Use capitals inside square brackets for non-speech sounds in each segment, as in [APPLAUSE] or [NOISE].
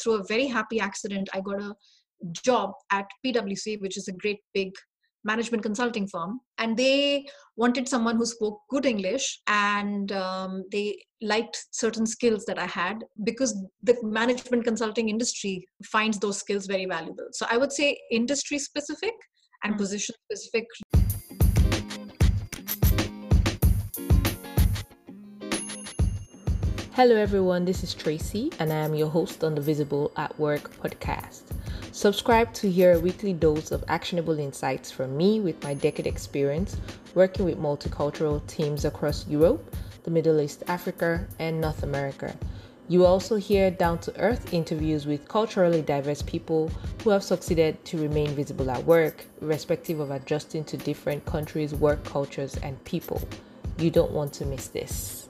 through a very happy accident, I got a job at PwC, which is a great big management consulting firm and they wanted someone who spoke good english and um, they liked certain skills that i had because the management consulting industry finds those skills very valuable so i would say industry specific and mm. position specific Hello, everyone. This is Tracy, and I am your host on the Visible at Work podcast. Subscribe to hear a weekly dose of actionable insights from me with my decade experience working with multicultural teams across Europe, the Middle East, Africa, and North America. You also hear down to earth interviews with culturally diverse people who have succeeded to remain visible at work, irrespective of adjusting to different countries' work cultures and people. You don't want to miss this.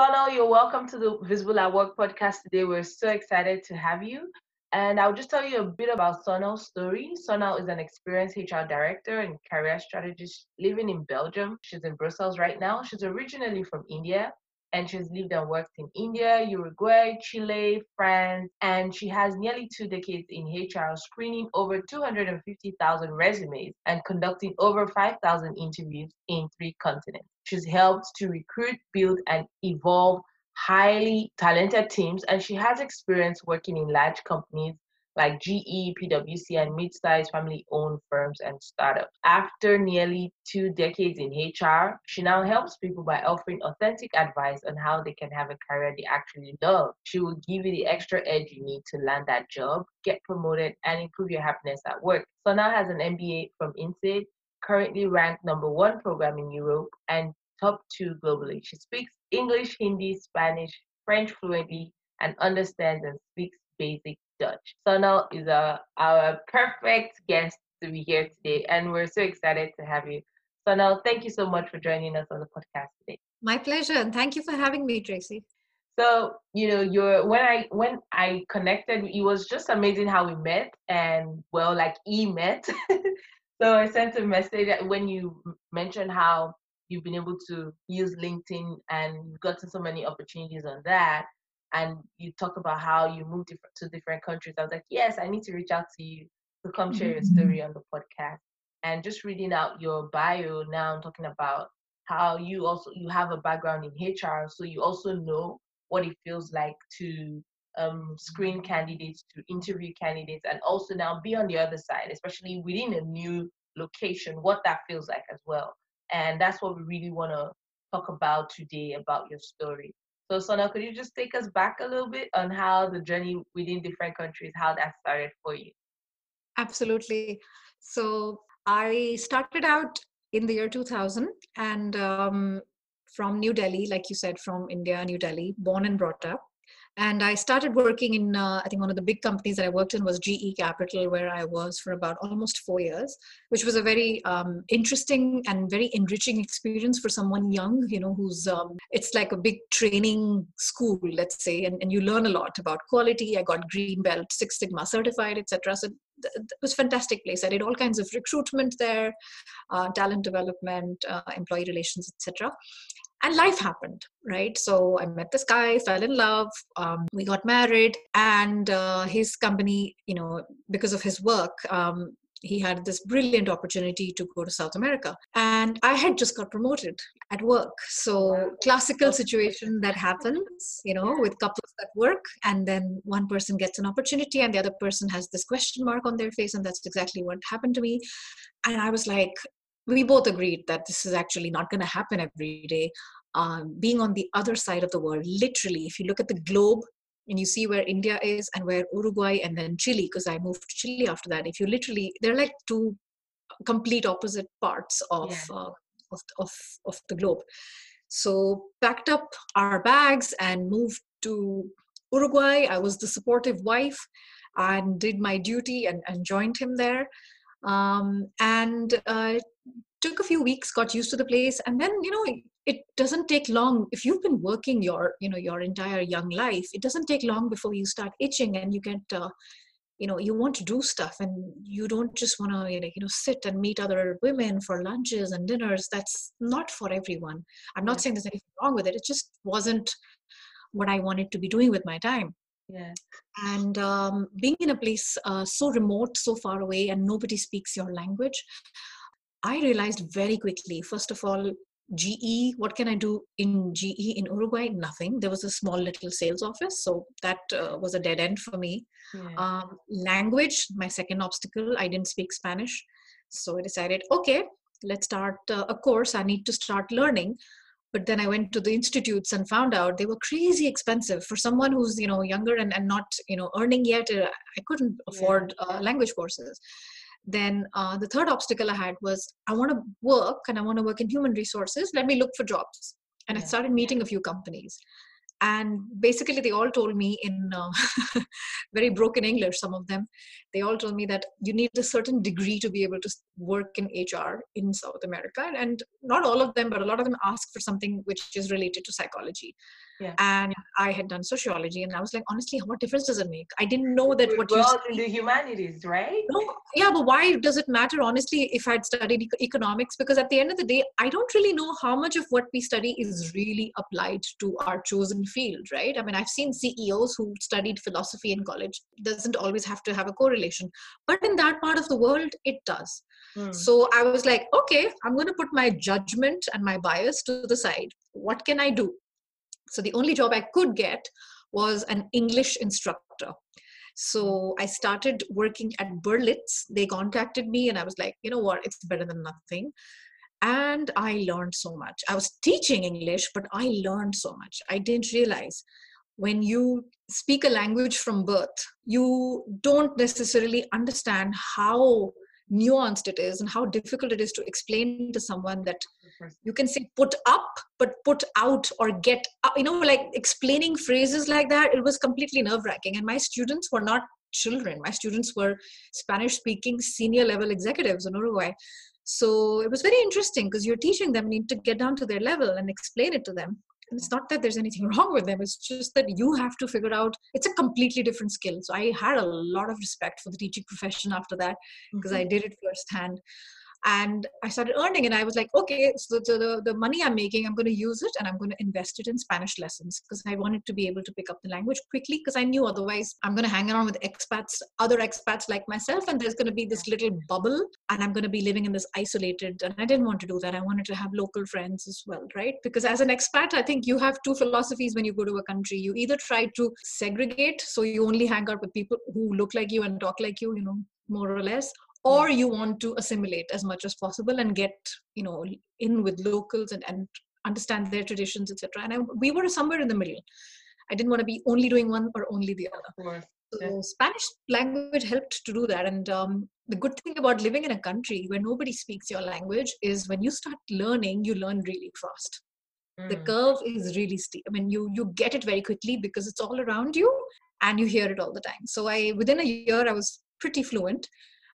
Sonal, you're welcome to the Visible at Work podcast today. We're so excited to have you. And I'll just tell you a bit about Sonal's story. Sonal is an experienced HR director and career strategist living in Belgium. She's in Brussels right now. She's originally from India and she's lived and worked in India, Uruguay, Chile, France, and she has nearly two decades in HR, screening over 250,000 resumes and conducting over 5,000 interviews in three continents. She's helped to recruit, build, and evolve highly talented teams, and she has experience working in large companies like GE, PwC, and mid-sized family-owned firms and startups. After nearly two decades in HR, she now helps people by offering authentic advice on how they can have a career they actually love. She will give you the extra edge you need to land that job, get promoted, and improve your happiness at work. Sonal has an MBA from INSEAD, currently ranked number one program in Europe and top two globally. She speaks English, Hindi, Spanish, French fluently, and understands and speaks basic Dutch. Sonal is a, our perfect guest to be here today, and we're so excited to have you. Sonal, thank you so much for joining us on the podcast today. My pleasure, and thank you for having me, Tracy. So you know, you're when I when I connected, it was just amazing how we met, and well, like e met. [LAUGHS] so I sent a message when you mentioned how you've been able to use LinkedIn and you've gotten so many opportunities on that and you talk about how you moved different, to different countries. I was like, yes, I need to reach out to you to come share your mm-hmm. story on the podcast. And just reading out your bio now, I'm talking about how you also you have a background in HR, so you also know what it feels like to um, screen candidates, to interview candidates, and also now be on the other side, especially within a new location, what that feels like as well. And that's what we really want to talk about today about your story. So Sonal, could you just take us back a little bit on how the journey within different countries, how that started for you? Absolutely. So I started out in the year 2000 and um, from New Delhi, like you said, from India, New Delhi, born and brought up and i started working in uh, i think one of the big companies that i worked in was ge capital where i was for about almost four years which was a very um, interesting and very enriching experience for someone young you know who's um, it's like a big training school let's say and, and you learn a lot about quality. I got green belt six sigma certified etc so it was fantastic place. I did all kinds of recruitment there uh, talent development uh, employee relations etc and life happened right? So i met this guy fell in love um, we got married and uh, his company you know because of his work um, he had this brilliant opportunity to go to south america. And i had just got promoted at work. So classical situation that happens you know with couples that work and then one person gets an opportunity and the other person has this question mark on their face and that's exactly what happened to me. And i was like we both agreed that this is actually not going to happen every day. Um, being on the other side of the world, literally, if you look at the globe and you see where India is and where Uruguay and then Chile, because I moved to Chile after that, if you literally, they're like two complete opposite parts of, yeah. uh, of, of, of the globe. So packed up our bags and moved to Uruguay. I was the supportive wife and did my duty and, and joined him there. Um, and uh, took a few weeks got used to the place and then you know it doesn't take long. If you've been working your you know your entire young life it doesn't take long before you start itching and you get uh, you know you want to do stuff and you don't just want to you know sit and meet other women for lunches and dinners. That's not for everyone. I'm not saying there's anything wrong with it. It just wasn't what I wanted to be doing with my time. Yeah. And um, being in a place uh, so remote, so far away, and nobody speaks your language, I realized very quickly, first of all, GE, what can I do in GE in Uruguay? Nothing. There was a small little sales office, so that uh, was a dead end for me. Yeah. Um, language, my second obstacle, I didn't speak Spanish. So I decided, okay, let's start uh, a course. I need to start learning. But then I went to the institutes and found out they were crazy expensive. For someone who's you know younger and, and not you know earning yet. Uh, I couldn't afford uh, language courses. Then uh, the third obstacle i had was i want to work and i want to work in human resources. Let me look for jobs. And yeah. i started meeting a few companies and basically they all told me in uh, [LAUGHS] very broken english some of them. They all told me that you need a certain degree to be able to work in hr in south america. And not all of them but a lot of them ask for something which is related to psychology yeah. and i had done sociology and i was like honestly what difference does it make? I didn't know that what well you in the humanities right? No, yeah but why does it matter honestly if i'd studied economics? Because at the end of the day i don't really know how much of what we study is really applied to our chosen field right? I mean i've seen ceos who studied philosophy in college. It doesn't always have to have a correlation. But in that part of the world it does. Hmm. so i was like okay i'm going to put my judgment and my bias to the side. What can i do so the only job I could get was an English instructor. So I started working at Berlitz. They contacted me and I was like, you know what, it's better than nothing. And I learned so much. I was teaching English, but I learned so much. I didn't realize when you speak a language from birth, you don't necessarily understand how nuanced it is and how difficult it is to explain to someone that you can say put up but put out or get up you know like explaining phrases like that it was completely nerve wracking and my students were not children. My students were spanish speaking senior level executives in uruguay. So it was very interesting because you're teaching them need to get down to their level and explain it to them and it's not that there's anything [LAUGHS] wrong with them it's just that you have to figure out it's a completely different skill so i had a lot of respect for the teaching profession after that because mm-hmm. i did it firsthand and i started earning and i was like okay so the, the money i'm making i'm going to use it and i'm going to invest it in spanish lessons because i wanted to be able to pick up the language quickly because i knew otherwise i'm going to hang around with expats other expats like myself and there's going to be this little bubble and i'm going to be living in this isolated and i didn't want to do that i wanted to have local friends as well right? Because as an expat i think you have two philosophies when you go to a country. You either try to segregate so you only hang out with people who look like you and talk like you you know more or less or you want to assimilate as much as possible and get you know in with locals and, and understand their traditions etc and I, we were somewhere in the middle. I didn't want to be only doing one or only the other. So yeah. spanish language helped to do that. And um, the good thing about living in a country where nobody speaks your language is when you start learning you learn really fast. Mm. the curve is really steep. I mean you you get it very quickly because it's all around you and you hear it all the time. So i within a year i was pretty fluent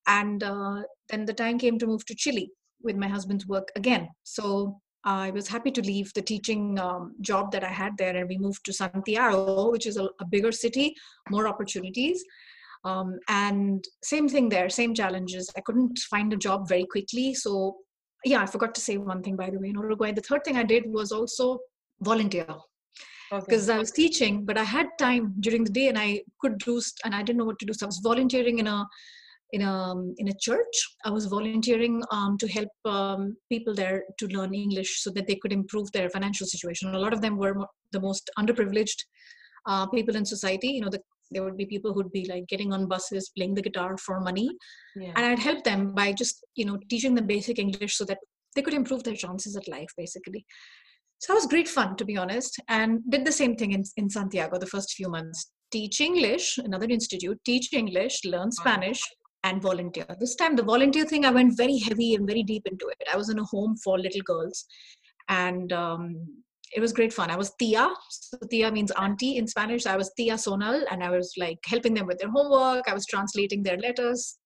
and uh, then the time came to move to chile with my husband's work again. So i was happy to leave the teaching um, job that i had there and we moved to santiago which is a, a bigger city more opportunities. Um, and same thing there same challenges. I couldn't find a job very quickly. So yeah i forgot to say one thing by the way. In uruguay the third thing i did was also volunteer because okay. I was teaching, but I had time during the day and I could do, and I didn't know what to do. So I was volunteering in a in a in a church. I was volunteering um, to help um, people there to learn English so that they could improve their financial situation. A lot of them were the most underprivileged uh, people in society. You know, the, there would be people who'd be like getting on buses, playing the guitar for money, yeah. and I'd help them by just you know teaching them basic English so that they could improve their chances at life, basically. So that was great fun, to be honest, and did the same thing in, in Santiago the first few months. Teach English, another institute, teach English, learn Spanish, and volunteer. This time, the volunteer thing, I went very heavy and very deep into it. I was in a home for little girls, and um, it was great fun. I was Tia. So Tia means auntie in Spanish. I was Tia Sonal, and I was like helping them with their homework. I was translating their letters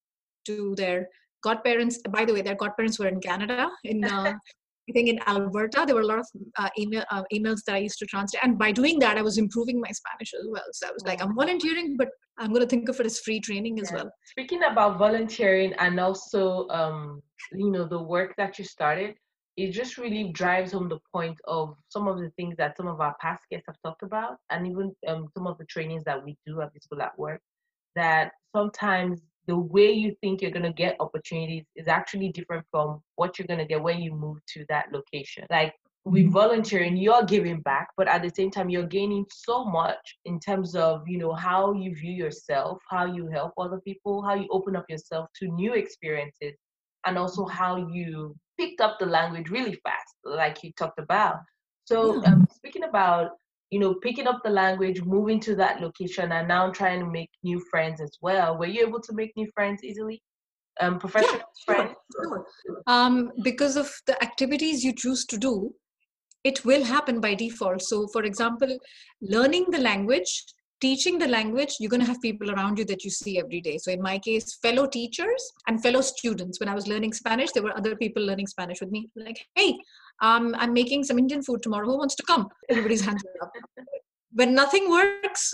to their godparents. By the way, their godparents were in Canada, in uh, [LAUGHS] I think in Alberta, there were a lot of uh, email, uh, emails that I used to translate. And by doing that, I was improving my Spanish as well. So I was like, I'm volunteering, but I'm going to think of it as free training as yeah. well. Speaking about volunteering and also, um, you know, the work that you started, it just really drives home the point of some of the things that some of our past guests have talked about, and even um, some of the trainings that we do at Visible at Work. That sometimes the way you think you're going to get opportunities is actually different from what you're going to get when you move to that location. Like with mm-hmm. volunteering, you're giving back, but at the same time, you're gaining so much in terms of, you know, how you view yourself, how you help other people, how you open up yourself to new experiences, and also how you picked up the language really fast, like you talked about. So, um, speaking about you know, picking up the language, moving to that location, and now trying to make new friends as well. Were you able to make new friends easily? Um, professional yeah, friends? Sure, sure. Um, because of the activities you choose to do, it will happen by default. So, for example, learning the language teaching the language, you're going to have people around you that you see every day. So, in my case, fellow teachers and fellow students. When I was learning Spanish, there were other people learning Spanish with me. Like, hey, um, I'm making some Indian food tomorrow. Who wants to come? Everybody's hands up. [LAUGHS] When nothing works,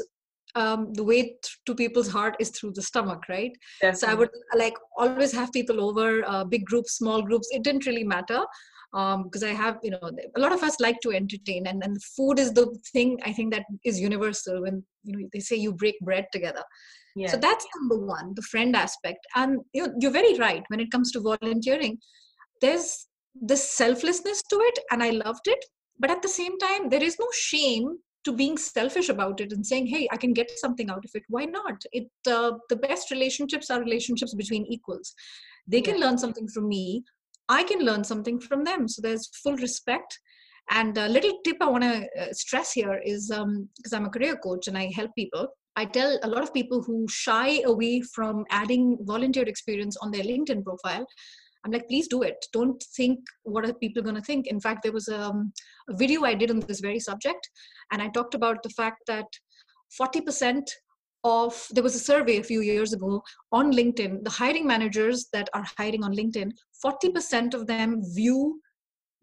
um, the way to people's heart is through the stomach, right? Definitely. So I would like always have people over, uh, big groups, small groups. It didn't really matter because um, I have, you know, a lot of us like to entertain, and, and food is the thing I think that is universal. When you know they say you break bread together, yeah. so that's number one, the friend aspect. And you know, you're very right when it comes to volunteering. There's this selflessness to it, and I loved it. But at the same time, there is no shame to being selfish about it and saying hey i can get something out of it why not it uh, the best relationships are relationships between equals they can yeah. learn something from me I can learn something from them. So there's full respect. And a little tip I want to uh, stress here is because um, I'm a career coach and I help people. I tell a lot of people who shy away from adding volunteer experience on their LinkedIn profile. I'm like, please do it. Don't think what are people going to think. In fact, there was a, um, a video I did on this very subject, and I talked about the fact that 40% of there was a survey a few years ago on linkedin the hiring managers that are hiring on linkedin 40% of them view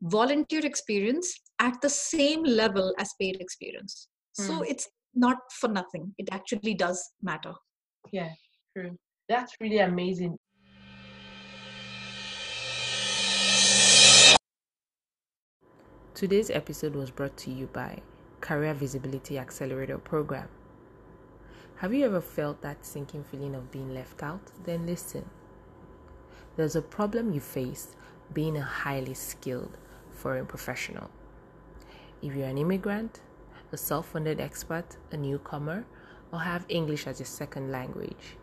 volunteer experience at the same level as paid experience mm. so hmm. it's not for nothing it actually does matter yeah true that's really amazing Today's episode was brought to you by Career Visibility Accelerator Program. Have you ever felt that sinking feeling of being left out? Then listen. There's a problem you face being a highly skilled foreign professional. If you're an immigrant, a self funded expert, a newcomer, or have English as your second language,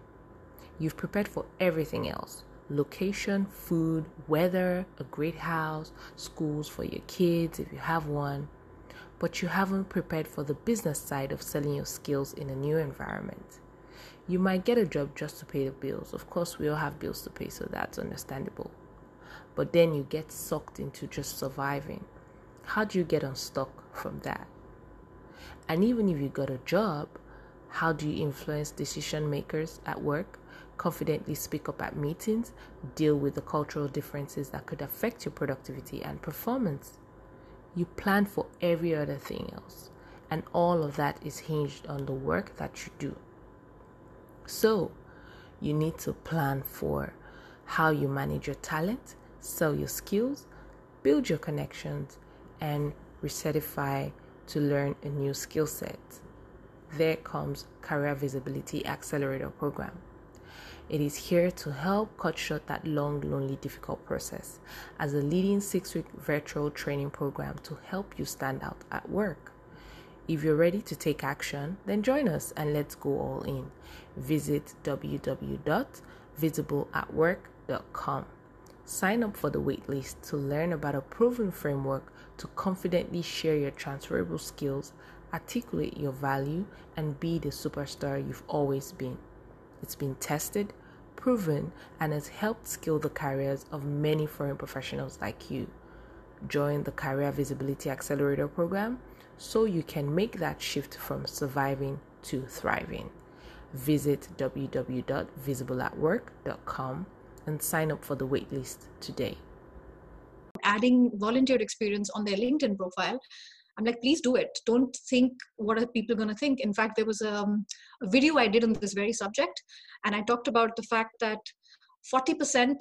you've prepared for everything else location, food, weather, a great house, schools for your kids if you have one but you haven't prepared for the business side of selling your skills in a new environment. You might get a job just to pay the bills. Of course, we all have bills to pay, so that's understandable. But then you get sucked into just surviving. How do you get unstuck from that? And even if you got a job, how do you influence decision makers at work, confidently speak up at meetings, deal with the cultural differences that could affect your productivity and performance? You plan for every other thing else. And all of that is hinged on the work that you do. So, you need to plan for how you manage your talent, sell your skills, build your connections, and recertify to learn a new skill set. There comes Career Visibility Accelerator Program. It is here to help cut short that long, lonely, difficult process as a leading six week virtual training program to help you stand out at work. If you're ready to take action, then join us and let's go all in. Visit www.visibleatwork.com. Sign up for the waitlist to learn about a proven framework to confidently share your transferable skills, articulate your value, and be the superstar you've always been. It's been tested, proven, and has helped scale the careers of many foreign professionals like you. Join the Career Visibility Accelerator program so you can make that shift from surviving to thriving. Visit www.visibleatwork.com and sign up for the waitlist today. Adding volunteer experience on their LinkedIn profile I'm like, please do it. Don't think what are people going to think. In fact, there was a, um, a video I did on this very subject, and I talked about the fact that 40%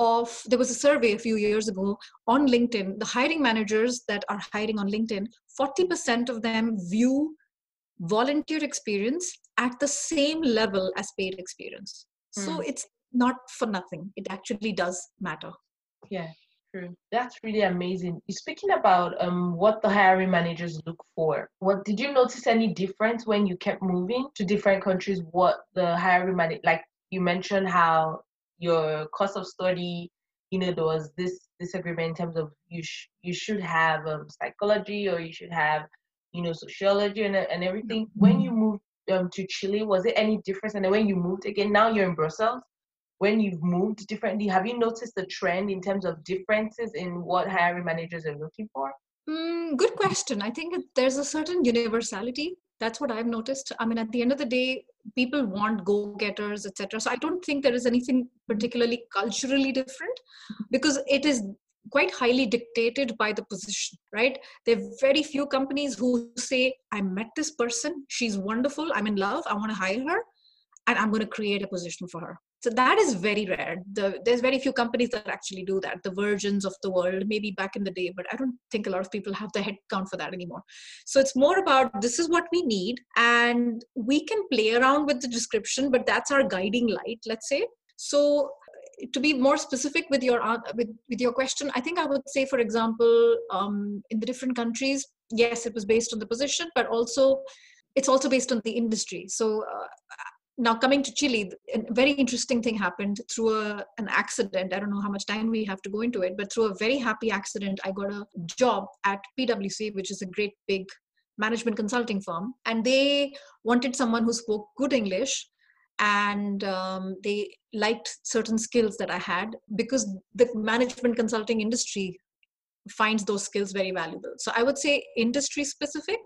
of there was a survey a few years ago on linkedin the hiring managers that are hiring on linkedin 40% of them view volunteer experience at the same level as paid experience mm. so hmm. it's not for nothing it actually does matter yeah true that's really amazing. You're speaking about um what the hiring managers look for. What did you notice any difference when you kept moving to different countries what the hiring manager like you mentioned how your course of study you know there was this disagreement in terms of you sh- you should have um, psychology or you should have you know sociology and, and everything. When you moved um, to chile was it any difference? And then when you moved again now you're in brussels when you've moved differently have you noticed the trend in terms of differences in what hiring managers are looking for? Mm, good question. I think there's a certain universality. That's what i've noticed. I mean at the end of the day people want go-getters etc so i don't think there is anything particularly culturally different because it is quite highly dictated by the position right? There are very few companies who say i met this person. She's wonderful. I'm in love. I want to hire her and i'm going to create a position for her so that is very rare. The, there's very few companies that actually do that. The virgins of the world maybe back in the day but i don't think a lot of people have the head count for that anymore. So it's more about this is what we need and we can play around with the description but that's our guiding light let's say. So to be more specific with your uh, with, with your question i think i would say for example um, in the different countries yes it was based on the position but also it's also based on the industry. So uh, now coming to chile a very interesting thing happened through a, an accident i don't know how much time we have to go into it but through a very happy accident i got a job at pwc which is a great big management consulting firm and they wanted someone who spoke good english and um, they liked certain skills that i had because the management consulting industry finds those skills very valuable so i would say industry specific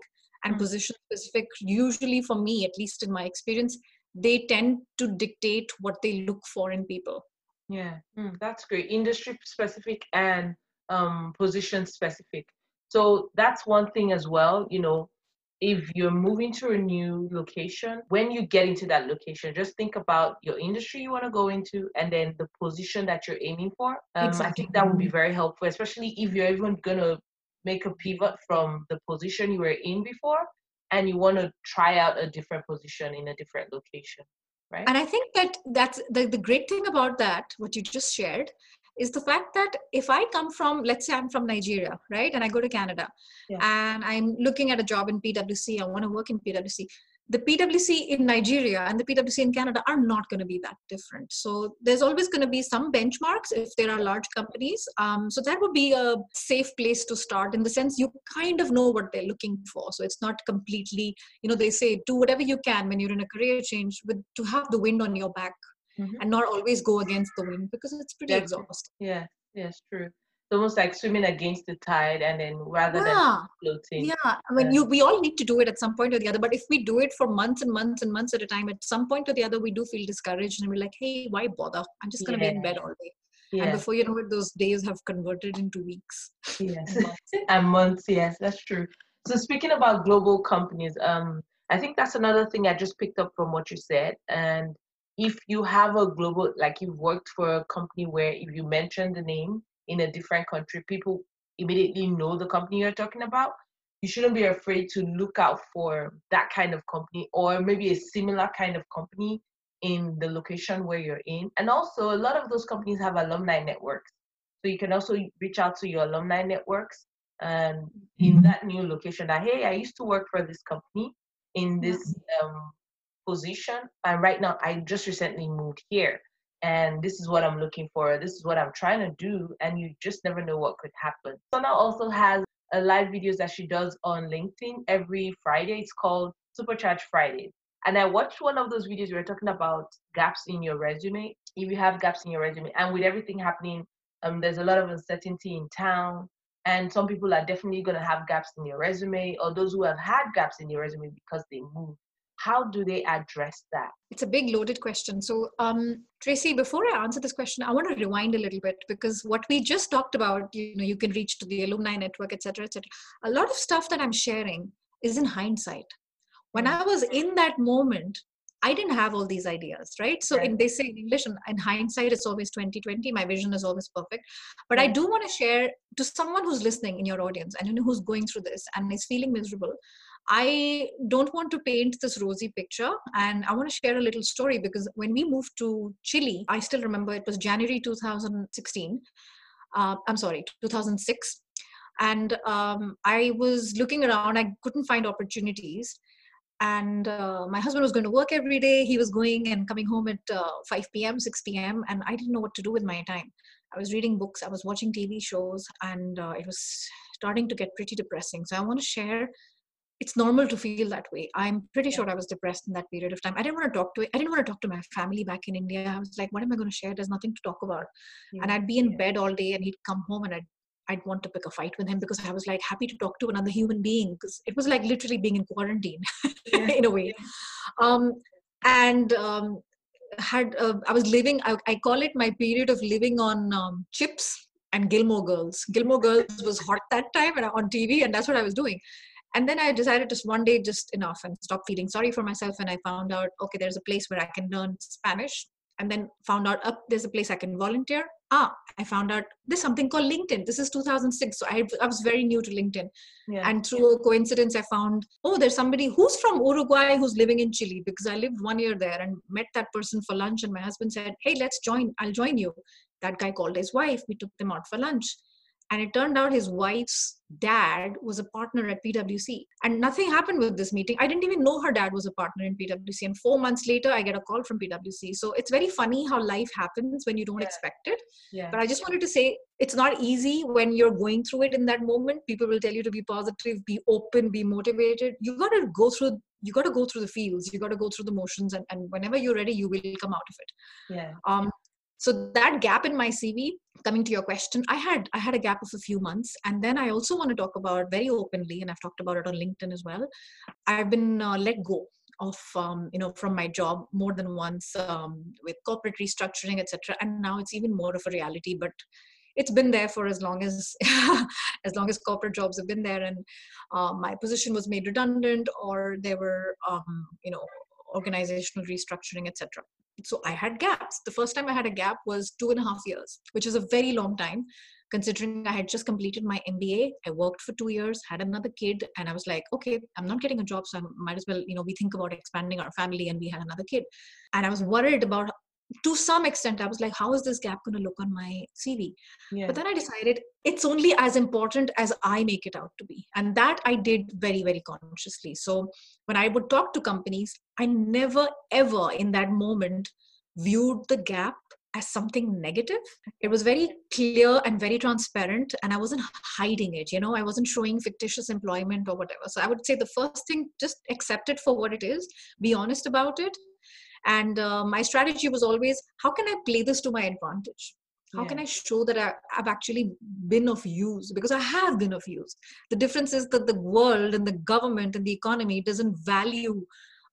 and mm-hmm. position specific usually for me at least in my experience they tend to dictate what they look for in people. Yeah. Mm, that's great. Industry specific and um, position specific. So that's one thing as well you know if you're moving to a new location when you get into that location just think about your industry you want to go into and then the position that you're aiming for. Um, exactly. i think that would be very helpful especially if you're even going to make a pivot from the position you were in before and you want to try out a different position in a different location right and i think that that's the, the great thing about that what you just shared is the fact that if i come from let's say i'm from nigeria right and i go to canada yeah. and i'm looking at a job in pwc i want to work in pwc the PwC in Nigeria and the PwC in Canada are not going to be that different. So there's always going to be some benchmarks if there are large companies. Um, so that would be a safe place to start in the sense you kind of know what they're looking for. So it's not completely, you know, they say do whatever you can when you're in a career change with to have the wind on your back mm-hmm. and not always go against the wind because it's pretty exhausting. Yeah, yes, true almost like swimming against the tide and then rather yeah. than floating. Yeah. I mean, you we all need to do it at some point or the other. But if we do it for months and months and months at a time, at some point or the other, we do feel discouraged and we're like, hey, why bother? I'm just going to yeah. be in bed all day. Yeah. And before you know it, those days have converted into weeks. Yes. and months. Yes, that's true. So speaking about global companies, um, I think that's another thing I just picked up from what you said. And if you have a global, like you've worked for a company where if you mention the name, in a different country, people immediately know the company you're talking about. You shouldn't be afraid to look out for that kind of company or maybe a similar kind of company in the location where you're in. And also, a lot of those companies have alumni networks. So you can also reach out to your alumni networks and in mm-hmm. that new location that, hey, I used to work for this company in this um, position. And right now, I just recently moved here and this is what I'm looking for. This is what I'm trying to do, and you just never know what could happen. Sonal also has a live videos that she does on LinkedIn every Friday. It's called Supercharge Friday. And I watched one of those videos where you're talking about gaps in your resume. If you have gaps in your resume, and with everything happening, um, there's a lot of uncertainty in town, and some people are definitely going to have gaps in your resume, or those who have had gaps in your resume because they moved how do they address that it's a big loaded question so um, tracy before i answer this question i want to rewind a little bit because what we just talked about you know you can reach to the alumni network etc etc a lot of stuff that i'm sharing is in hindsight when i was in that moment I didn't have all these ideas, right? So Right. in they say in English, in, in hindsight, it's always 2020. My vision is always perfect. But I do want to share to someone who's listening in your audience and you know who's going through this and is feeling miserable. I don't want to paint this rosy picture, and I want to share a little story because when we moved to Chile, I still remember it was January 2016. Uh, I'm sorry, 2006 and um, i was looking around i couldn't find opportunities. And uh, my husband was going to work every day. He was going and coming home at uh, 5 p.m 6 p.m and i didn't know what to do with my time. I was reading books i was watching tv shows and uh, it was starting to get pretty depressing. So i want to share it's normal to feel that way. I'm pretty sure i was depressed in that period of time. I didn't want to talk to i didn't want to talk to my family back in india. I was like what am i going to share? There's nothing to talk about. And I'd be in bed all day and he'd come home and I'd I'd want to pick a fight with him because I was like happy to talk to another human being. Because it was like literally being in quarantine [LAUGHS] in a way. Um, and um, had uh, I was living I, I call it my period of living on um, chips and Gilmore Girls. Gilmore Girls was hot that time and on TV and that's what I was doing. And then I decided just one day just enough and stop feeling sorry for myself. And I found out okay there's a place where I can learn Spanish. And then found out up there's a place i can volunteer. Ah i found out there's something called linkedin. This is 2006 so i, I was very new to linkedin. Yeah. and through a coincidence i found oh there's somebody who's from uruguay who's living in chile because i lived one year there and met that person for lunch. And my husband said hey let's join i'll join you. That guy called his wife. We took them out for lunch and it turned out his wife's dad was a partner at PwC. And nothing happened with this meeting. I didn't even know her dad was a partner in PwC. And four months later, I get a call from PwC. So it's very funny how life happens when you don't Yeah. expect it. yeah. But I just wanted to say it's not easy when you're going through it in that moment. People will tell you to be positive, be open, be motivated. You got to go through. You got to go through the fields. You got to go through the motions, and, and whenever you're ready, you will come out of it yeah. um, so that gap in my cv coming to your question i had i had a gap of a few months. And then i also want to talk about very openly and i've talked about it on linkedin as well i've been uh, let go of um, you know from my job more than once um, with corporate restructuring etc and now it's even more of a reality but it's been there for as long as [LAUGHS] as long as corporate jobs have been there. And uh, my position was made redundant or there were um, you know organizational restructuring etc so i had gaps. The first time i had a gap was two and a half years which is a very long time considering i had just completed my mba i worked for two years had another kid and i was like okay i'm not getting a job so i might as well you know we think about expanding our family and we had another kid. And i was worried about to some extent i was like how is this gap going to look on my cv yeah. but then I decided it's only as important as I make it out to be. And that I did very, very consciously. So when I would talk to companies, I never, ever in that moment viewed the gap as something negative. It was very clear and very transparent, and I wasn't hiding it. You know, I wasn't showing fictitious employment or whatever. So I would say the first thing, just accept it for what it is, be honest about it. And uh, my strategy was always, how can I play this to my advantage? how Yeah. can i show that I, i've actually been of use because i have been of use the difference is that the world and the government and the economy doesn't value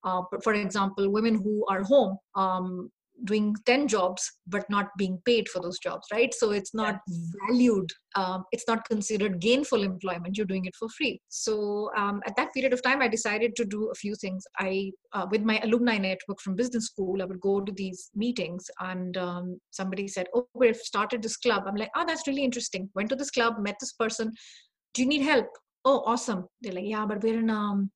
uh, for example women who are home um, doing 10 jobs but not being paid for those jobs right? So it's not valued um, it's not considered gainful employment you're doing it for free. So um, at that period of time i decided to do a few things. I uh, with my alumni network from business school i would go to these meetings and um, somebody said oh we've started this club. I'm like oh that's really interesting. Went to this club met this person do you need help? Oh awesome. They're like yeah but we're in um,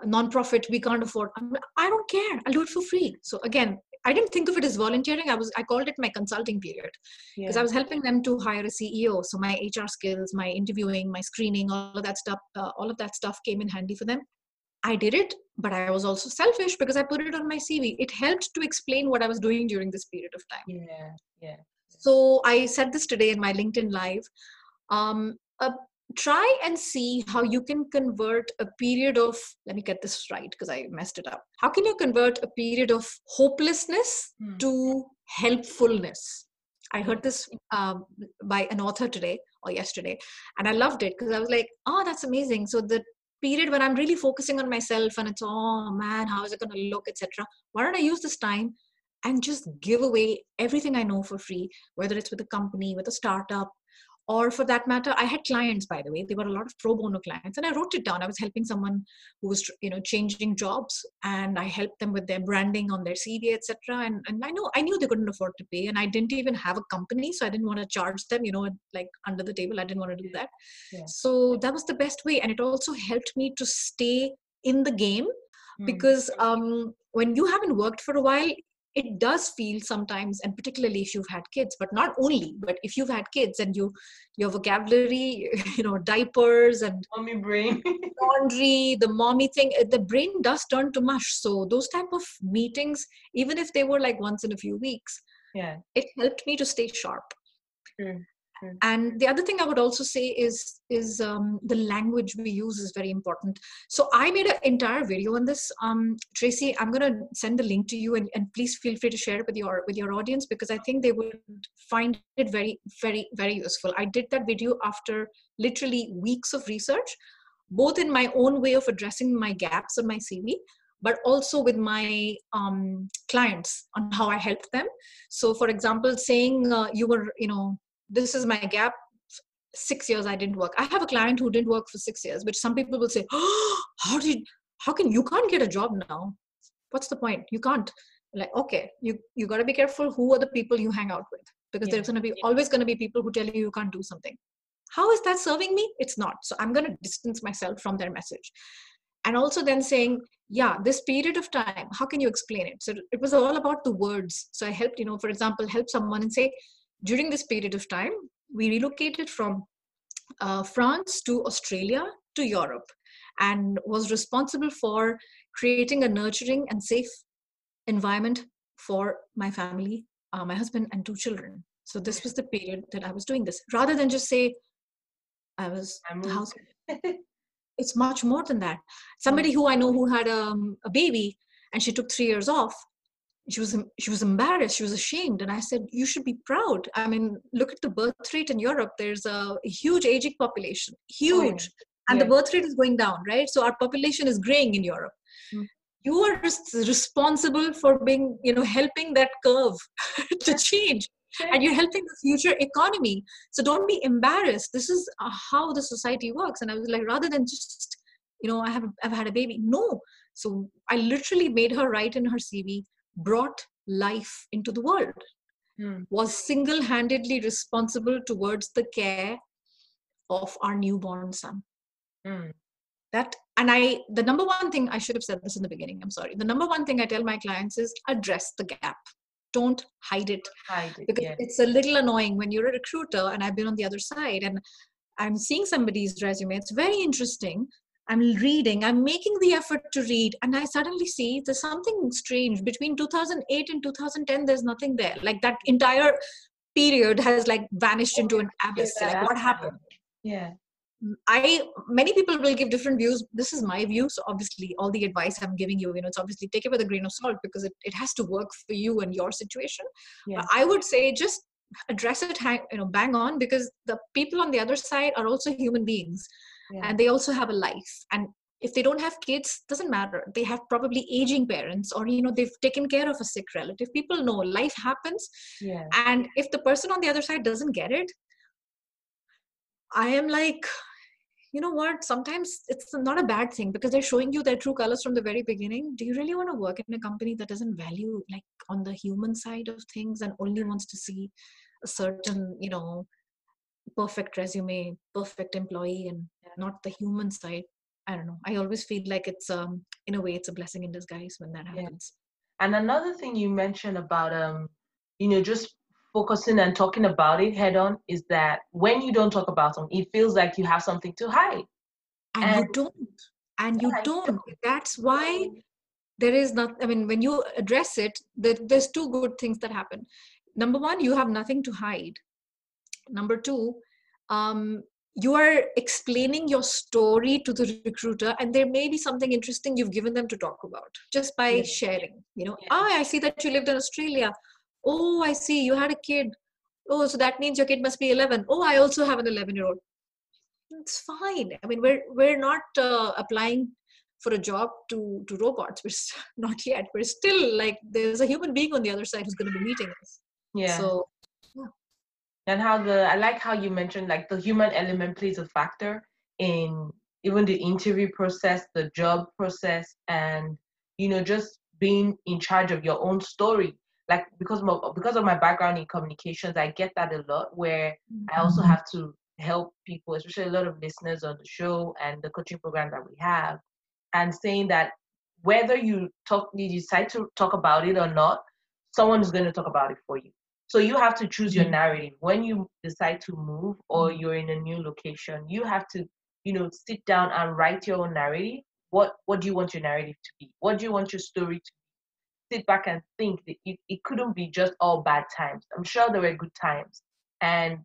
a non-profit we can't afford. I'm i don't care i'll do it for free. So again i didn't think of it as volunteering i was i called it my consulting period because yeah. I was helping them to hire a CEO. So my HR skills, my interviewing, my screening, all of that stuff, uh, all of that stuff came in handy for them. I did it, but I was also selfish because I put it on my CV. It helped to explain what I was doing during this period of time. yeah. Yeah. So I said this today in my LinkedIn live. Um, try and see how you can convert a period of let me get this right because I messed it up. How can you convert a period of hopelessness Hmm. to helpfulness? I heard this um, by an author today or yesterday, and I loved it because I was like, "Oh, that's amazing!" So the period when I'm really focusing on myself and it's, "Oh man, how is it going to look?" etc. Why don't I use this time and just give away everything I know for free, whether it's with a company, with a startup, or for that matter i had clients by the way. There were a lot of pro bono clients and i wrote it down. I was helping someone who was you know changing jobs and i helped them with their branding on their cv etc and, and i know i knew they couldn't afford to pay and i didn't even have a company so i didn't want to charge them you know like under the table. I didn't want to do that. Yeah. so that was the best way and it also helped me to stay in the game mm. because um, when you haven't worked for a while it does feel sometimes and particularly if you've had kids but not only but if you've had kids and you your vocabulary [LAUGHS] you know diapers and mommy brain. [LAUGHS] laundry the mommy thing eh, the brain does turn to mush. So those type of meetings even if they were like once in a few weeks yeah. it helped me to stay sharp. Mm. And the other thing I would also say is is um, the language we use is very important. So I made an entire video on this. Um, Tracy, I'm going to send the link to you, and, and please feel free to share it with your with your audience because I think they would find it very very very useful. I did that video after literally weeks of research, both in my own way of addressing my gaps on my CV, but also with my um, clients on how I helped them. So, for example, saying uh, you were, you know, this is my gap. Six years i didn't work. I have a client who didn't work for six years which some people will say oh, [GASPS] how did how can you can't get a job now? What's the point? You can't. Like okay you you got to be careful who are the people you hang out with because yeah. there's going to be always going to be people who tell you you can't do something. How is that serving me? It's not. So i'm going to distance myself from their message. And also then saying yeah this period of time how can you explain it? So it was all about the words. So i helped you know for example help someone and say during this period of time, we relocated from uh, France to Australia to Europe and was responsible for creating a nurturing and safe environment for my family, uh, my husband, and two children. So this was the period that I was doing this. Rather than just say, I was the house. [LAUGHS] it's much more than that. Somebody who I know who had um, a baby and she took three years off she was she was embarrassed she was ashamed and i said you should be proud. I mean look at the birth rate in europe there's a huge aging population huge oh, and yeah. the birth rate is going down right? So our population is graying in europe. Mm. you are responsible for being you know helping that curve [LAUGHS] to change and you're helping the future economy. So don't be embarrassed. This is uh, how the society works and i was like rather than just you know i have i've had a baby. No. So i literally made her write in her cv brought life into the world, mm. was single handedly responsible towards the care of our newborn son. Mm. That and I, the number one thing I should have said this in the beginning. I'm sorry. The number one thing I tell my clients is address the gap. Don't hide it. Hide it because it's a little annoying when you're a recruiter and I've been on the other side and I'm seeing somebody's resume. It's very interesting, I'm reading, I'm making the effort to read, and I suddenly see there's something strange between 2008 and 2010. There's nothing there. Like that entire period has like vanished into an abyss. Like what happened? Yeah. I many people will give different views. This is my view. So obviously, all the advice I'm giving you, you know, it's obviously take it with a grain of salt because it, it has to work for you and your situation. Yeah. I would say just address it, you know, bang on because the people on the other side are also human beings yeah. and they also have a life. And if they don't have kids doesn't matter. They have probably aging parents or you know they've taken care of a sick relative. People know life happens. Yeah. and if the person on the other side doesn't get it i am like you know what? Sometimes it's not a bad thing because they're showing you their true colors from the very beginning. Do you really want to work in a company that doesn't value like on the human side of things and only wants to see a certain you know perfect resume perfect employee and not the human side. I don't know. I always feel like it's um in a way it's a blessing in disguise when that happens. Yeah. and another thing you mentioned about um you know just focusing and talking about it head on is that when you don't talk about them it feels like you have something to hide. And, and you don't. And you yeah, don't. that's why there is not i mean when you address it there's two good things that happen. Number one you have nothing to hide number two um, you are explaining your story to the recruiter and there may be something interesting you've given them to talk about just by yeah. sharing you know yeah. oh i see that you lived in australia. Oh i see you had a kid. Oh so that means your kid must be 11 oh i also have an 11 year old it's fine. I mean we're we're not uh, applying for a job to to robots. We're st- [LAUGHS] not yet. We're still like there's a human being on the other side who's going to be meeting us. Yeah. So and how the I like how you mentioned like the human element plays a factor in even the interview process, the job process, and you know just being in charge of your own story. Like because of, because of my background in communications, I get that a lot. Where I also mm-hmm. have to help people, especially a lot of listeners on the show and the coaching program that we have, and saying that whether you talk, you decide to talk about it or not, someone is going to talk about it for you. So you have to choose your mm-hmm. narrative when you decide to move or mm-hmm. you're in a new location. You have to, you know, sit down and write your own narrative. What what do you want your narrative to be? What do you want your story to be? Sit back and think that it, it couldn't be just all bad times. I'm sure there were good times. And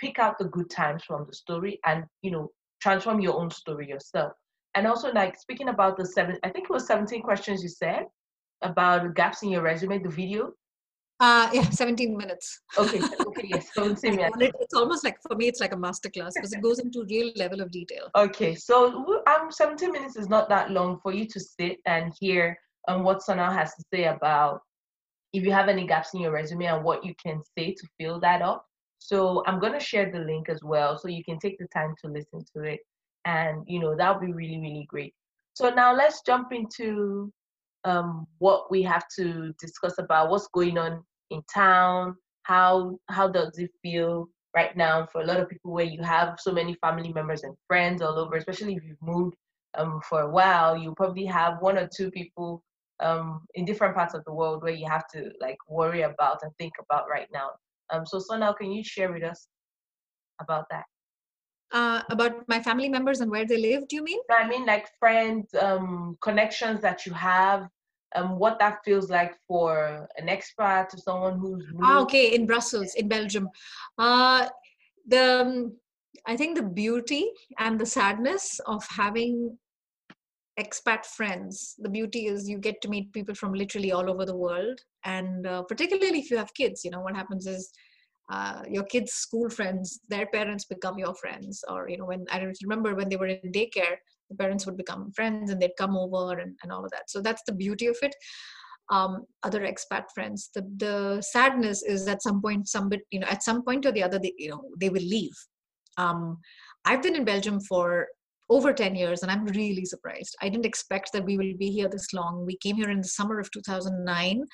pick out the good times from the story and, you know, transform your own story yourself. And also like speaking about the seven I think it was 17 questions you said about gaps in your resume, the video uh, yeah, 17 minutes. Okay, okay, yes, 17 minutes. It's almost like, for me, it's like a master class because it goes into real level of detail. Okay, so um, 17 minutes is not that long for you to sit and hear um, what Sonal has to say about if you have any gaps in your resume and what you can say to fill that up. So I'm going to share the link as well so you can take the time to listen to it. And, you know, that would be really, really great. So now let's jump into um, what we have to discuss about what's going on in town. How how does it feel right now for a lot of people where you have so many family members and friends all over, especially if you've moved um, for a while, you probably have one or two people um, in different parts of the world where you have to like worry about and think about right now. Um, so Sonal, can you share with us about that? uh, about my family members and where they live do you mean i mean like friends um, connections that you have um, what that feels like for an expat to someone who's ah, okay in brussels in belgium uh, the um, i think the beauty and the sadness of having expat friends the beauty is you get to meet people from literally all over the world and uh, particularly if you have kids you know what happens is uh, your kids' school friends, their parents become your friends. Or, you know, when I remember when they were in daycare, the parents would become friends and they'd come over and, and all of that. So that's the beauty of it. Um, other expat friends. The the sadness is at some point, somebody, you know, at some point or the other, they, you know, they will leave. Um, I've been in Belgium for over 10 years and i'm really surprised i didn't expect that we will be here this long we came here in the summer of 2009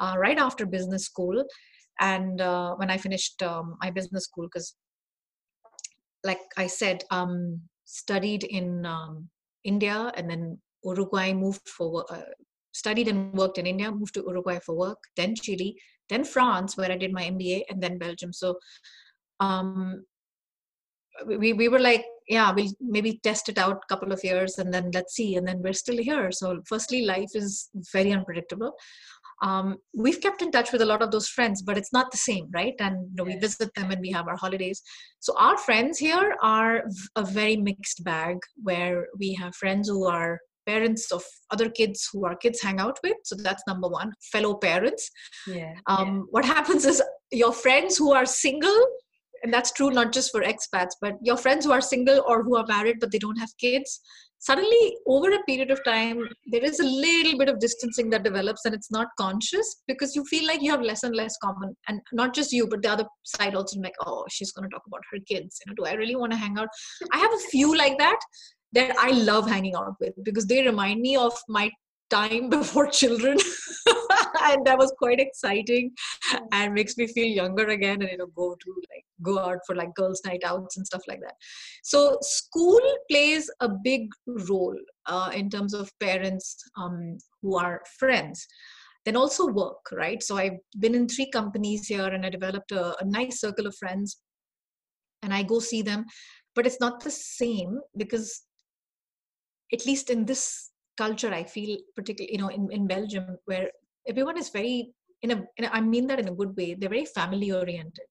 uh, right after business school and uh, when i finished um, my business school because like i said um, studied in um, india and then uruguay moved for uh, studied and worked in india moved to uruguay for work then chile then france where i did my mba and then belgium. So um, we, we were like yeah we'll maybe test it out a couple of years and then let's see and then we're still here. So firstly life is very unpredictable um, we've kept in touch with a lot of those friends but it's not the same right? And you know, we visit them and we have our holidays. So our friends here are a very mixed bag where we have friends who are parents of other kids who our kids hang out with. So that's number one fellow parents. Yeah, um, yeah. what happens is your friends who are single and that's true not just for expats but your friends who are single or who are married but they don't have kids suddenly over a period of time there is a little bit of distancing that develops and it's not conscious because you feel like you have less and less common. And not just you but the other side also like oh she's going to talk about her kids. You know do i really want to hang out? I have a few like that that i love hanging out with because they remind me of my time [LAUGHS] before children. And that was quite exciting. And makes me feel younger again and you know go to like go out for like girls night outs and stuff like that. So school plays a big role uh, in terms of parents um, who are friends. Then also work right? So i've been in three companies here and i developed a, a nice circle of friends and i go see them. But it's not the same because at least in this culture i feel particularly you know in, in belgium where everyone is very in a, in a, I mean that in a good way. They're very family oriented.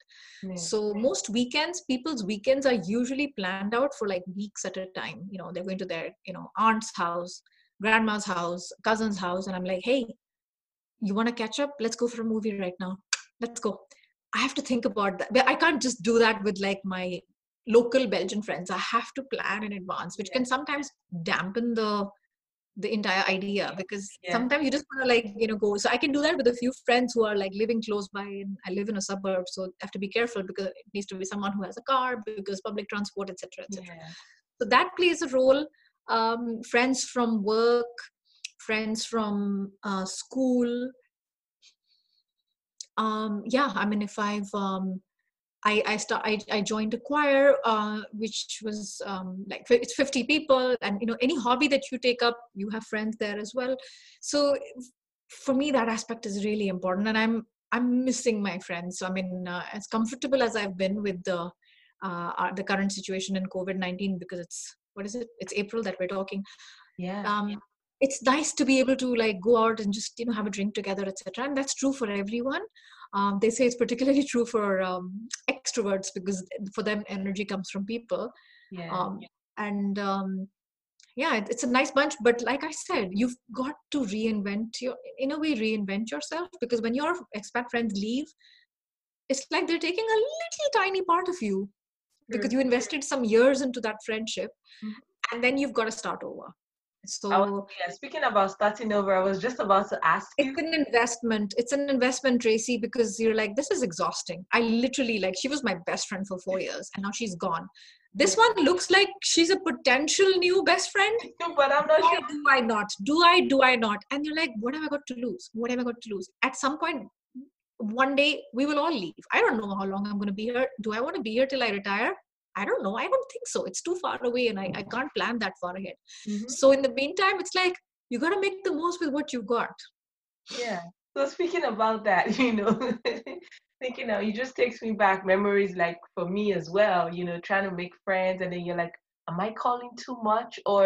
Yeah. So most weekends, people's weekends are usually planned out for like weeks at a time. You know, they're going to their, you know, aunt's house, grandma's house, cousin's house. And I'm like, hey, you want to catch up? Let's go for a movie right now. Let's go. I have to think about that. I can't just do that with like my local Belgian friends. I have to plan in advance, which yeah. can sometimes dampen the the entire idea because Yeah. sometimes you just want to like you know go so i can do that with a few friends who are like living close by and i live in a suburb so I have to be careful because it needs to be someone who has a car because public transport etc etc Yeah. so that plays a role um, friends from work friends from uh, school um, yeah i mean if i've um, I I, start, I I joined a choir, uh, which was um, like it's 50 people, and you know any hobby that you take up, you have friends there as well. So for me, that aspect is really important, and I'm I'm missing my friends. So I mean, uh, as comfortable as I've been with the uh, uh, the current situation in COVID 19, because it's what is it? It's April that we're talking. Yeah. Um, it's nice to be able to like go out and just you know have a drink together, etc. And that's true for everyone. Um, they say it's particularly true for um, extroverts because for them energy comes from people yeah. um, and um, yeah it, it's a nice bunch but like i said you've got to reinvent your in a way reinvent yourself because when your expat friends leave it's like they're taking a little tiny part of you because you invested some years into that friendship Mhm. and then you've got to start over so was, yeah, speaking about starting over, I was just about to ask you. it's an investment it's an investment tracy because you're like this is exhausting. I literally like she was my best friend for four years and now she's gone. This one looks like she's a potential new best friend. [LAUGHS] But I'm not do sure. do I not? Do i do i not? And you're like what have i got to lose? What have i got to lose? At some point one day we will all leave. I don't know how long i'm going to be here. Do i want to be here till i retire i don't know i don't think so it's too far away and i, I can't plan that far ahead Mhm. so in the meantime it's like you got to make the most with what you got Yeah. So speaking about that, [LAUGHS] you know, [LAUGHS] thinking now, it just takes me back memories like for me as well, you know, trying to make friends and then you're like, am I calling too much? Or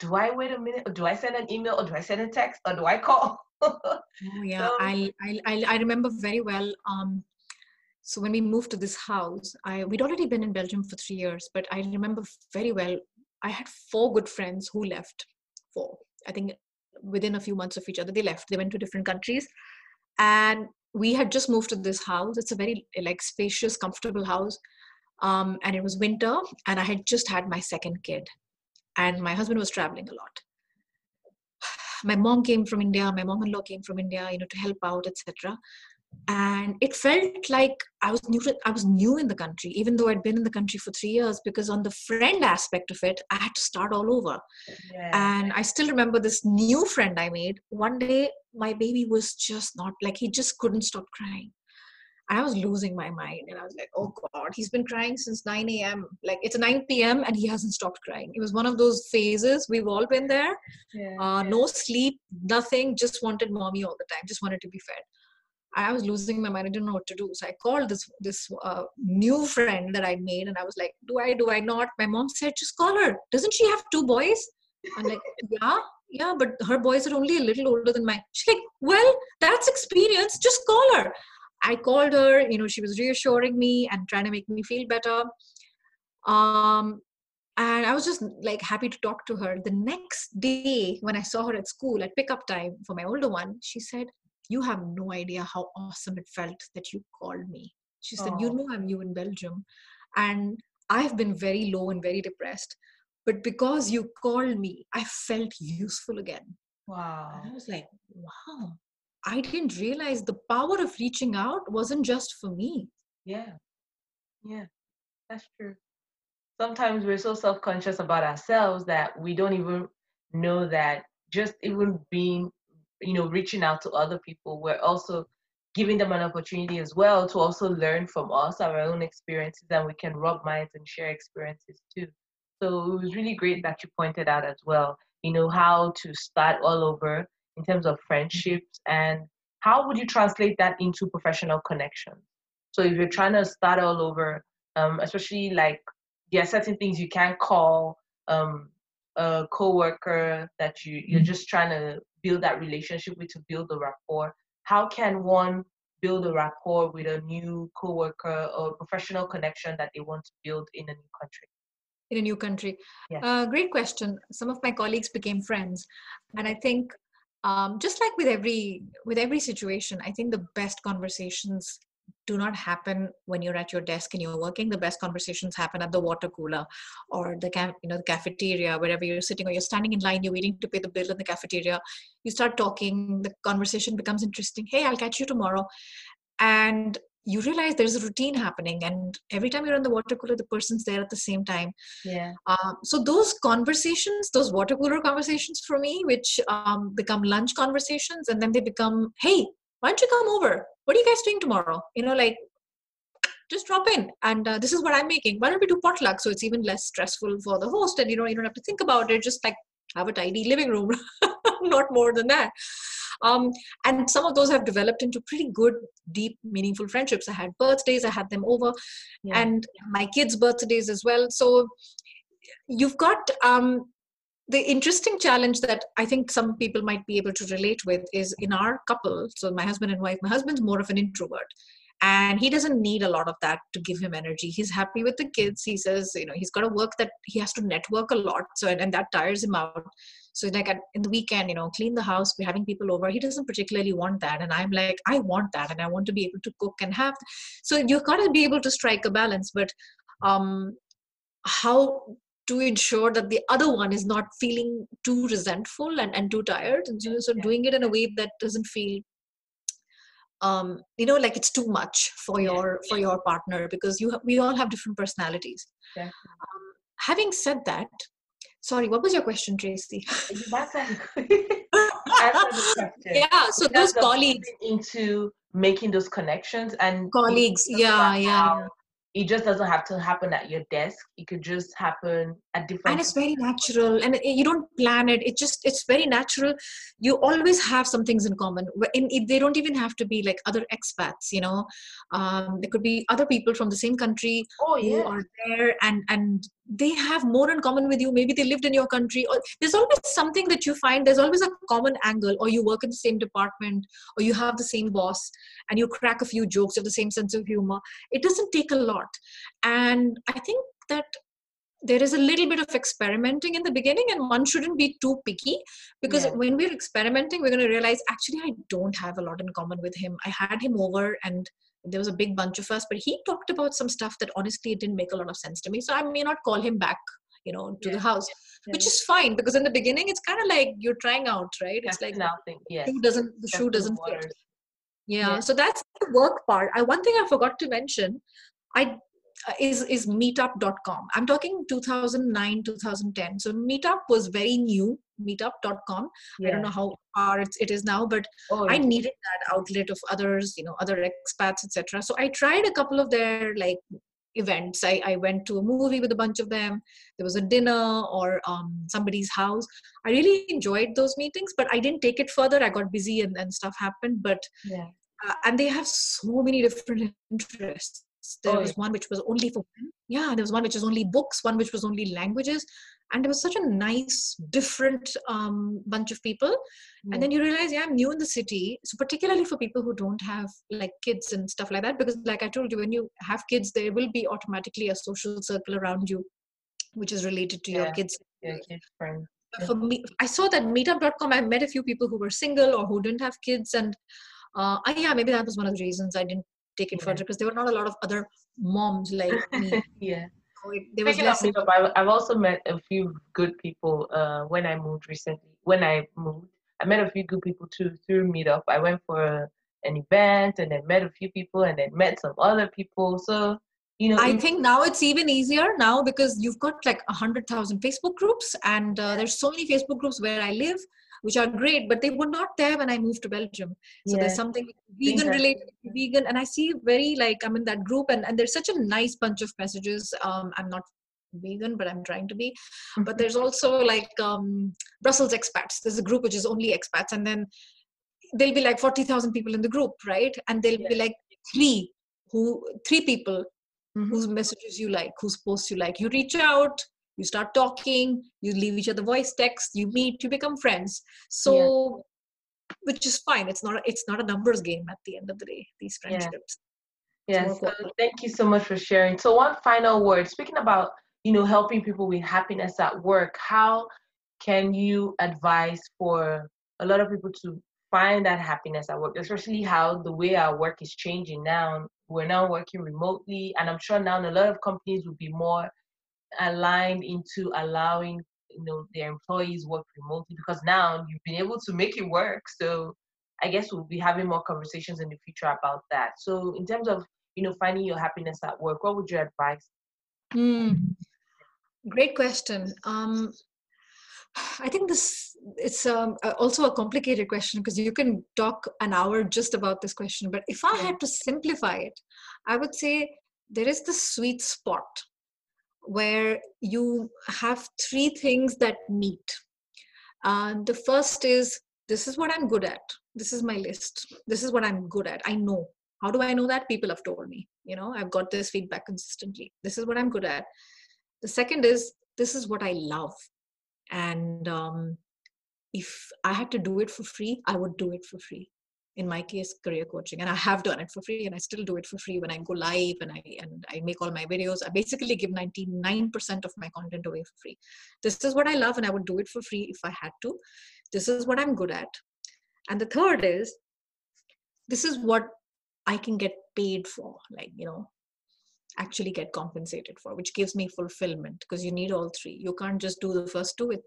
do I wait a minute? Or do I send an email? Or do I send a text? Or do I call? [LAUGHS] Oh yeah, So- I I I remember very well. Um, so when we moved to this house, I we'd already been in Belgium for three years, but I remember very well. I had four good friends who left. Four, I think, within a few months of each other, they left. They went to different countries, and we had just moved to this house. It's a very like spacious, comfortable house, um, and it was winter, and I had just had my second kid, and my husband was traveling a lot [SIGHS] my mom came from India, my mom-in-law came from India, you know, to help out, etc. And it felt like I was new. To, I was new in the country, even though I'd been in the country for three years. Because on the friend aspect of it, I had to start all over. yeah. And I still remember this new friend I made. One day, my baby was just not like he just couldn't stop crying. I was losing my mind, and I was like, "Oh God, he's been crying since 9 a.m. Like it's 9 p.m. and he hasn't stopped crying." It was one of those phases we've all been there yeah. uh, no sleep, nothing, just wanted mommy all the time, just wanted to be fed. I was losing my mind. I didn't know what to do. So I called this this uh, new friend that I made, and I was like, "Do I? Do I not?" My mom said, "Just call her. Doesn't she have two boys?" I'm like, "Yeah, yeah, but her boys are only a little older than mine." She's like, "Well, that's experience. Just call her." I called her. You know, she was reassuring me and trying to make me feel better. Um, and I was just like happy to talk to her. The next day, when I saw her at school at pickup time for my older one, she said, You have no idea how awesome it felt that you called me. She said, You oh. know, I'm new in Belgium. And I've been very low and very depressed. But because you called me, I felt useful again. wow. And I was like, Wow, I didn't realize the power of reaching out wasn't just for me. Yeah. Yeah. That's true. Sometimes we're so self conscious about ourselves that we don't even know that just even being, you know, reaching out to other people, we're also giving them an opportunity as well to also learn from us, our own experiences, and we can rub minds and share experiences too. So it was really great that you pointed out as well, you know, how to start all over in terms of friendships and how would you translate that into professional connections? So if you're trying to start all over, um, especially like there are certain things you can't call um, a coworker that you you're just trying to build that relationship with to build the rapport. How can one build a rapport with a new coworker or professional connection that they want to build in a new country? in a new country? Yeah. Uh, great question. Some of my colleagues became friends, and I think um, just like with every with every situation, I think the best conversations do not happen when you're at your desk and you're working. The best conversations happen at the water cooler or the you know the cafeteria, wherever you're sitting or you're standing in line, you're waiting to pay the bill in the cafeteria. You start talking, the conversation becomes interesting. Hey, I'll catch you tomorrow. And you realize there's a routine happening and every time you're in the water cooler the person's there at the same time yeah um, so those conversations those water cooler conversations for me which um, become lunch conversations and then they become hey why don't you come over? What are you guys doing tomorrow? You know like just drop in. And uh, this is what i'm making. Why don't we do potluck so it's even less stressful for the host and you know you don't have to think about it just like have a tidy living room. [LAUGHS] Not more than that. Um, and some of those have developed into pretty good deep meaningful friendships. I had birthdays i had them over. Yeah. and my kids birthdays as well. So you've got um, the interesting challenge that I think some people might be able to relate with is in our couple. So, my husband and wife, my husband's more of an introvert. And he doesn't need a lot of that to give him energy. He's happy with the kids. He says you know he's got to work that he has to network a lot. So and, and that tires him out. So like at, in the weekend you know clean the house we're having people over. He doesn't particularly want that. And i'm like i want that. And i want to be able to cook and have so you've got to be able to strike a balance. But um how to ensure that the other one is not feeling too resentful and, and too tired and so, so doing it in a way that doesn't feel um, you know like it's too much for your for your partner because you we all have different personalities. Um, having said that sorry what was your question tracy? [LAUGHS] Yeah so those colleagues into making those connections and colleagues yeah yeah it just doesn't have to happen at your desk. It could just happen at different and it's very natural. And you don't plan it. It just it's very natural. You always have some things in common. In, they don't even have to be like other expats you know? Um, there could be other people from the same country oh, yeah. who are there and and they have more in common with you. Maybe they lived in your country. Or there's always something that you find. There's always a common angle. Or you work in the same department. Or you have the same boss. And you crack a few jokes. Of the same sense of humor. It doesn't take a lot. And i think that there is a little bit of experimenting in the beginning. And one shouldn't be too picky. Because yeah. when we're experimenting we're going to realize actually i don't have a lot in common with him. I had him over and there was a big bunch of us but he talked about some stuff that honestly it didn't make a lot of sense to me. So i may not call him back you know to yeah. the house yeah. which is fine because in the beginning it's kind of like you're trying out right? It's like nothing. Yeah shoe doesn't the shoe doesn't fit. yeah. yeah. so that's the work part. I one thing i forgot to mention i uh, is is meetup.com i'm talking 2009 2010 so meetup was very new meetup.com yeah. i don't know how far it's, it is now but oh, i needed that outlet of others you know other expats etc so i tried a couple of their like events. I, I went to a movie with a bunch of them. There was a dinner or um, somebody's house. I really enjoyed those meetings but i didn't take it further. I got busy and, and stuff happened but yeah. uh, and they have so many different interests. There oh, was yeah. one which was only for yeah there was one which was only books one which was only languages and it was such a nice different um, bunch of people yeah. and then you realize yeah i'm new in the city so particularly for people who don't have like kids and stuff like that because like i told you when you have kids there will be automatically a social circle around you which is related to yeah. your kids yeah, kid friend. for me i saw that meetup.com i met a few people who were single or who didn't have kids and uh, yeah maybe that was one of the reasons i didn't take it yeah. further because there were not a lot of other moms like [LAUGHS] me. yeah. It, there was less meetup, I've also met a few good people uh, when I moved recently. When I moved, I met a few good people too through Meetup. I went for a, an event and then met a few people and then met some other people. So you know, I think now it's even easier now because you've got like a hundred thousand Facebook groups, and uh, there's so many Facebook groups where I live which are great, but they were not there when I moved to Belgium. So yeah. there's something vegan related vegan, and I see very like I'm in that group, and and there's such a nice bunch of messages. Um, I'm not vegan but i'm trying to be but mm-hmm. there's also like um, brussels expats there's a group which is only expats and then there'll be like 40000 people in the group right and there'll yeah. be like three who three people mm-hmm. whose messages you like whose posts you like you reach out you start talking you leave each other voice text you meet you become friends. So yeah. which is fine. It's not a, it's not a numbers game at the end of the day these friendships. Yeah. yes so thank you so much for sharing. So one final word speaking about you know helping people with happiness at work how can you advise for a lot of people to find that happiness at work especially how the way our work is changing now? We're now working remotely, and I'm sure now a lot of companies will be more aligned into allowing you know their employees work remotely because now you've been able to make it work. So I guess we'll be having more conversations in the future about that. So in terms of you know finding your happiness at work, what would you advise? Mm, great question. Um, I think this it's um, also a complicated question because you can talk an hour just about this question. But if I had to simplify it, I would say there is the sweet spot where you have three things that meet. Uh, the first is this is what I'm good at. This is my list. This is what I'm good at. I know. How do I know that? People have told me. You know, I've got this feedback consistently. This is what I'm good at. The second is this is what I love and um, if i had to do it for free i would do it for free in my case career coaching and i have done it for free and i still do it for free when i go live and i and i make all my videos. I basically give 99% of my content away for free. This is what i love and i would do it for free if i had to. This is what i'm good at. And the third is this is what i can get paid for like you know actually get compensated for which gives me fulfillment because you need all three. You can't just do the first two with,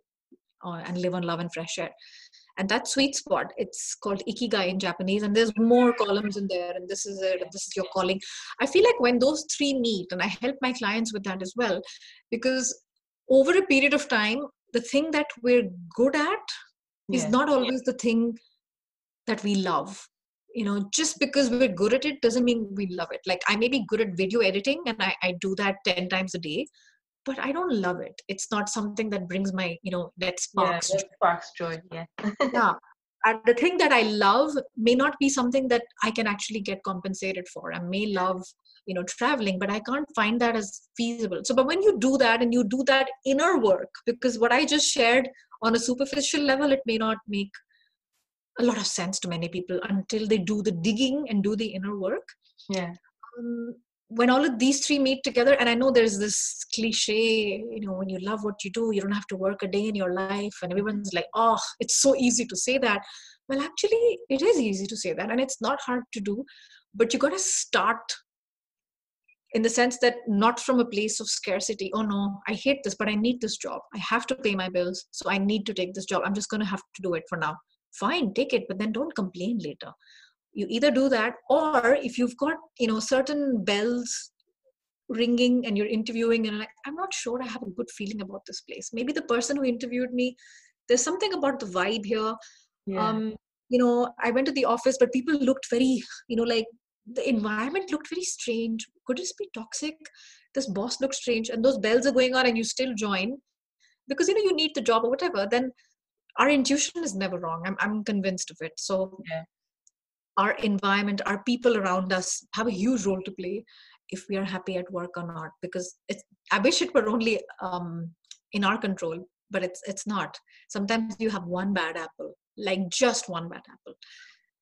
uh, and live on love and fresh air. And that sweet spot it's called ikigai in japanese and there's more columns in there and this is it this is your calling. I feel like when those three meet and i help my clients with that as well because over a period of time the thing that we're good at is not always the thing that we love. You know just because we're good at it doesn't mean we love it. Like i may be good at video editing and i, I do that 10 times a day but i don't love it. It's not something that brings my you know that sparks yeah, that sparks joy yeah. [LAUGHS] Yeah and the thing that i love may not be something that i can actually get compensated for. I may love you know traveling but i can't find that as feasible. So but when you do that and you do that inner work because what i just shared on a superficial level it may not make a lot of sense to many people until they do the digging and do the inner work. Yeah. Um, when all of these three meet together, and I know there's this cliche, you know, when you love what you do, you don't have to work a day in your life, and everyone's like, oh, it's so easy to say that. Well, actually, it is easy to say that, and it's not hard to do, but you got to start in the sense that not from a place of scarcity oh no i hate this but i need this job. I have to pay my bills so i need to take this job. I'm just going to have to do it for now. Fine take it but then don't complain later you either do that or if you've got you know certain bells ringing and you're interviewing and like i'm not sure i have a good feeling about this place. Maybe the person who interviewed me there's something about the vibe here. Yeah. um you know i went to the office but people looked very you know like the environment looked very strange. Could this be toxic? This boss looked strange and those bells are going on and you still join? Because you know you need the job or whatever then our intuition is never wrong. I'm, I'm convinced of it. So yeah. Our environment our people around us have a huge role to play if we are happy at work or not. Because it's i wish it were only um, in our control but it's it's not. Sometimes you have one bad apple like just one bad apple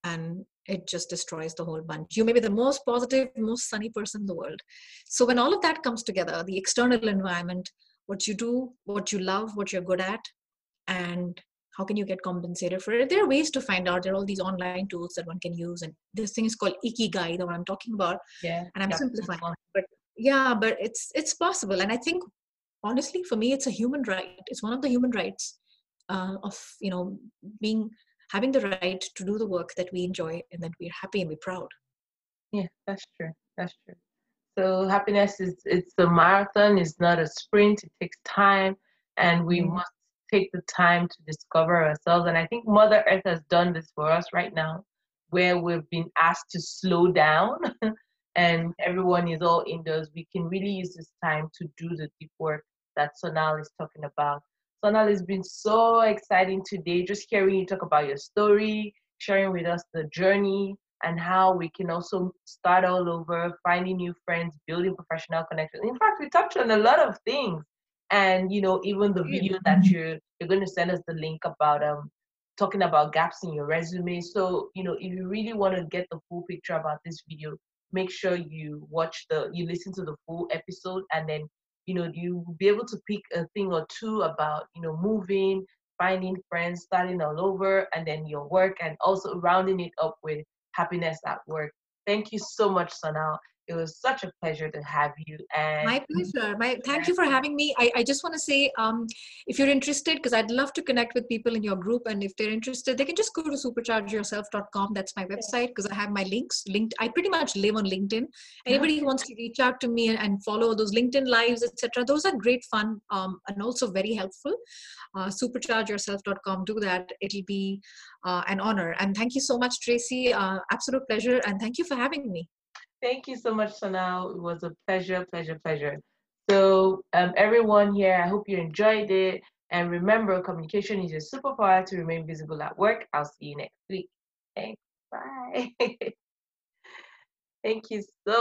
and it just destroys the whole bunch. You may be the most positive most sunny person in the world. So when all of that comes together the external environment what you do what you love what you're good at and how can you get compensated for it? There are ways to find out. There are all these online tools that one can use and this thing is called ikigai the one i'm talking about yeah and i'm simplifying but yeah but it's it's possible and i think honestly for me it's a human right. It's one of the human rights uh, of you know being having the right to do the work that we enjoy and that we're happy and we're proud. Yeah that's true that's true. So happiness is it's a marathon it's not a sprint it takes time and we mm-hmm. must take the time to discover ourselves. And I think Mother Earth has done this for us right now, where we've been asked to slow down [LAUGHS] and everyone is all indoors. We can really use this time to do the deep work that Sonal is talking about. Sonal has been so exciting today, just hearing you talk about your story, sharing with us the journey and how we can also start all over, finding new friends, building professional connections. In fact, we touched on a lot of things and you know even the video that you're you're going to send us the link about um talking about gaps in your resume. So you know if you really want to get the full picture about this video make sure you watch the you listen to the full episode. And then you know you will be able to pick a thing or two about you know moving finding friends starting all over and then your work and also rounding it up with happiness at work. Thank you so much, Sonal. It was such a pleasure to have you. And my pleasure. My thank you for having me. I, I just want to say, um, if you're interested, because I'd love to connect with people in your group, and if they're interested, they can just go to superchargeyourself.com. That's my website because I have my links linked. I pretty much live on LinkedIn. Anybody who wants to reach out to me and, and follow those LinkedIn lives, etc., those are great fun um, and also very helpful. Uh, superchargeyourself.com. Do that. It'll be uh, an honor. And thank you so much, Tracy. Uh, absolute pleasure. And thank you for having me. Thank you so much, Sonal. It was a pleasure, pleasure, pleasure. So, um, everyone here, I hope you enjoyed it. And remember, communication is your superpower to remain visible at work. I'll see you next week. Thanks. Bye. [LAUGHS] Thank you so